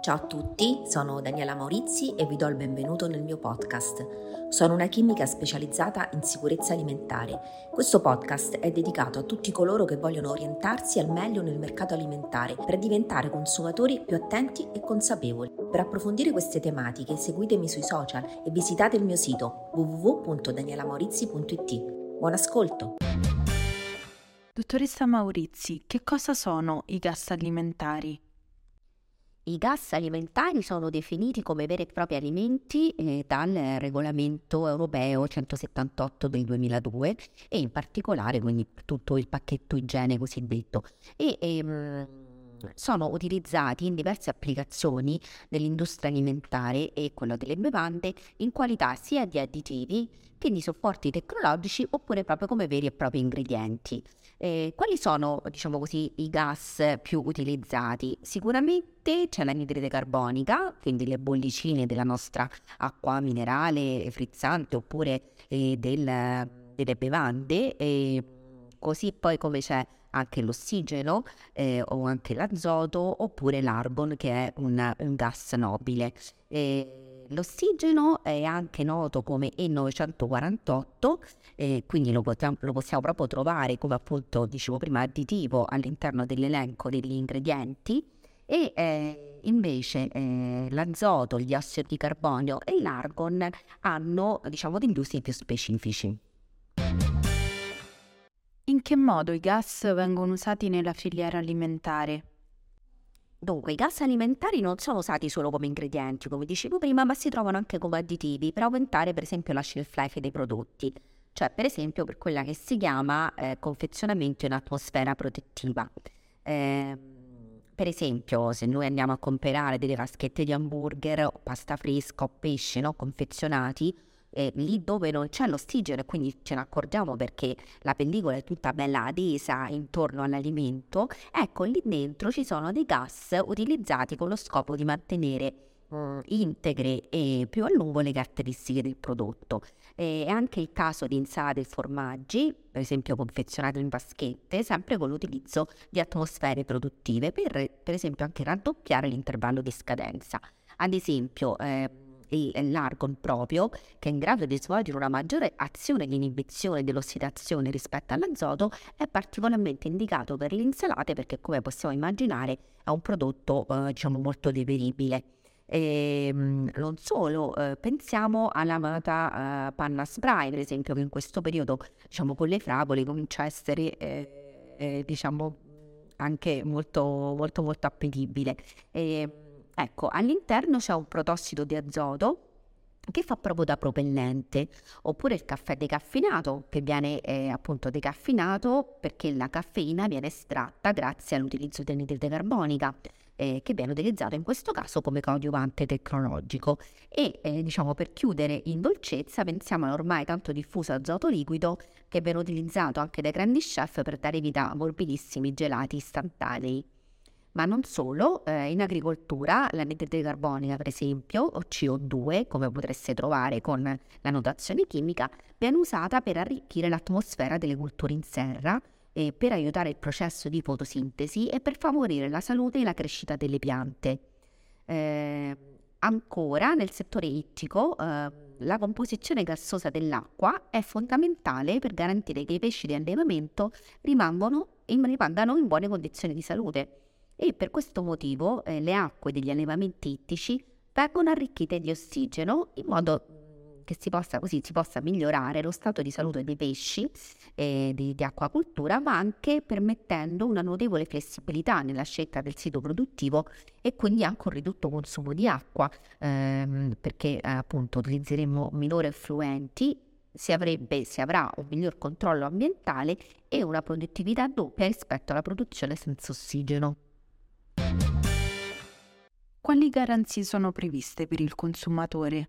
Ciao a tutti, sono Daniela Maurizi e vi do il benvenuto nel mio podcast. Sono una chimica specializzata in sicurezza alimentare. Questo podcast è dedicato a tutti coloro che vogliono orientarsi al meglio nel mercato alimentare per diventare consumatori più attenti e consapevoli. Per approfondire queste tematiche seguitemi sui social e visitate il mio sito www.danielamaurizi.it. Buon ascolto! Dottoressa Maurizi, che cosa sono i gas alimentari? I gas alimentari sono definiti come veri e propri alimenti eh, dal regolamento europeo 178 del 2002 e in particolare quindi tutto il pacchetto igiene cosiddetto. E, ehm, sono utilizzati in diverse applicazioni dell'industria alimentare e quello delle bevande in qualità sia di additivi che di supporti tecnologici oppure proprio come veri e propri ingredienti. Eh, quali sono, diciamo così, i gas più utilizzati? Sicuramente c'è l'anidride carbonica, quindi le bollicine della nostra acqua minerale, frizzante oppure eh, del, delle bevande, e così poi come c'è anche l'ossigeno eh, o anche l'azoto oppure l'argon che è un, un gas nobile. Eh, L'ossigeno è anche noto come E948, eh, quindi lo, lo, possiamo proprio trovare come appunto dicevo prima additivo all'interno dell'elenco degli ingredienti e eh, invece eh, l'azoto, il diossido di carbonio e l'argon hanno diciamo degli usi più specifici. In che modo i gas vengono usati nella filiera alimentare? Dunque, i gas alimentari non sono usati solo come ingredienti, come dicevo prima, ma si trovano anche come additivi per aumentare per esempio la shelf life dei prodotti, cioè per esempio per quella che si chiama eh, confezionamento in atmosfera protettiva. Eh, per esempio, se noi andiamo a comprare delle vaschette di hamburger o pasta fresca o pesce no, confezionati, eh, lì dove non c'è l'ossigeno e quindi ce ne accorgiamo perché la pellicola è tutta bella adesa intorno all'alimento, ecco lì dentro ci sono dei gas utilizzati con lo scopo di mantenere mm, integre e più a lungo le caratteristiche del prodotto. è anche il caso di insalate e formaggi, per esempio confezionati in vaschette, sempre con l'utilizzo di atmosfere produttive per, per esempio anche raddoppiare l'intervallo di scadenza. Ad esempio, eh, l'argon proprio, che è in grado di svolgere una maggiore azione di inibizione dell'ossidazione rispetto all'azoto, è particolarmente indicato per le insalate perché, come possiamo immaginare, è un prodotto eh, diciamo molto deperibile. E, ehm, non solo, eh, pensiamo all'amata eh, panna spray, per esempio, che in questo periodo, diciamo, con le fragole comincia a essere, eh, eh, diciamo, anche molto, molto, molto appetibile. E, ehm, Ecco, all'interno c'è un protossido di azoto che fa proprio da propellente, oppure il caffè decaffeinato che viene eh, appunto decaffeinato perché la caffeina viene estratta grazie all'utilizzo di anidride carbonica eh, che viene utilizzato in questo caso come coadiuvante tecnologico e eh, diciamo per chiudere in dolcezza pensiamo all'ormai tanto diffuso azoto liquido che viene utilizzato anche dai grandi chef per dare vita a morbidissimi gelati istantanei. Ma non solo, eh, in agricoltura l'anidride carbonica, per esempio, o CO2, come potreste trovare con la notazione chimica, viene usata per arricchire l'atmosfera delle culture in serra, e per aiutare il processo di fotosintesi e per favorire la salute e la crescita delle piante. Eh, ancora, nel settore ittico, eh, la composizione gassosa dell'acqua è fondamentale per garantire che i pesci di allevamento rimangano in buone condizioni di salute e per questo motivo eh, le acque degli allevamenti ittici vengono arricchite di ossigeno in modo mm, che si possa, così, si possa migliorare lo stato di salute dei pesci eh, di, di acquacultura, ma anche permettendo una notevole flessibilità nella scelta del sito produttivo e quindi anche un ridotto consumo di acqua, ehm, perché eh, appunto utilizzeremo minori effluenti si, avrebbe, si avrà un miglior controllo ambientale e una produttività doppia rispetto alla produzione senza ossigeno. Quali garanzie sono previste per il consumatore?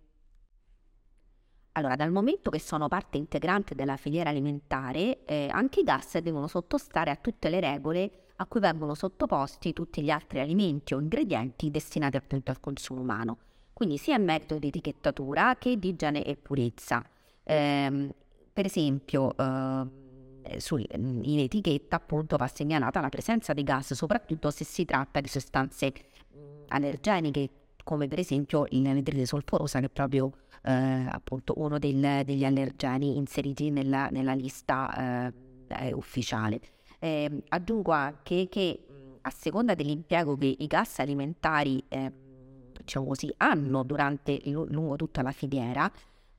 Allora, dal momento che sono parte integrante della filiera alimentare, eh, anche i gas devono sottostare a tutte le regole a cui vengono sottoposti tutti gli altri alimenti o ingredienti destinati appunto al consumo umano. Quindi sia in merito di etichettatura che di igiene e purezza. Eh, per esempio, eh, sul, in etichetta appunto va segnalata la presenza di gas, soprattutto se si tratta di sostanze allergeniche come per esempio l'anidride solforosa che è proprio eh, appunto uno del, degli allergeni inseriti nella, nella lista eh, ufficiale. Eh, aggiungo anche che a seconda dell'impiego che i gas alimentari eh, diciamo così, hanno durante, lungo tutta la filiera,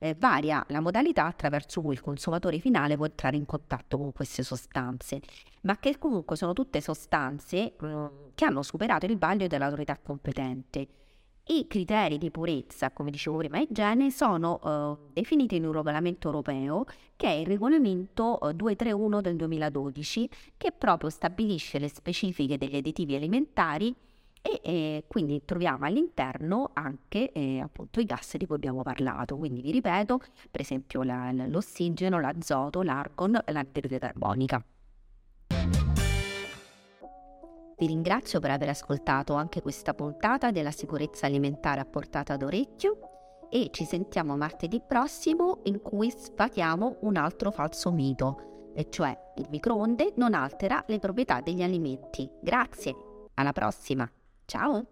eh, varia la modalità attraverso cui il consumatore finale può entrare in contatto con queste sostanze, ma che comunque sono tutte sostanze mh, mm, che hanno superato il vaglio dell'autorità competente. I criteri di purezza, come dicevo prima, e igiene sono uh, definiti in un regolamento europeo che è il regolamento uh, 231 del 2012 che proprio stabilisce le specifiche degli additivi alimentari e eh, quindi troviamo all'interno anche eh, appunto i gas di cui abbiamo parlato. Quindi vi ripeto, per esempio la, l'ossigeno, l'azoto, l'argon e l'anidride carbonica. Vi ringrazio per aver ascoltato anche questa puntata della sicurezza alimentare a portata d'orecchio e ci sentiamo martedì prossimo in cui sfatiamo un altro falso mito, e cioè il microonde non altera le proprietà degli alimenti. Grazie, alla prossima, ciao!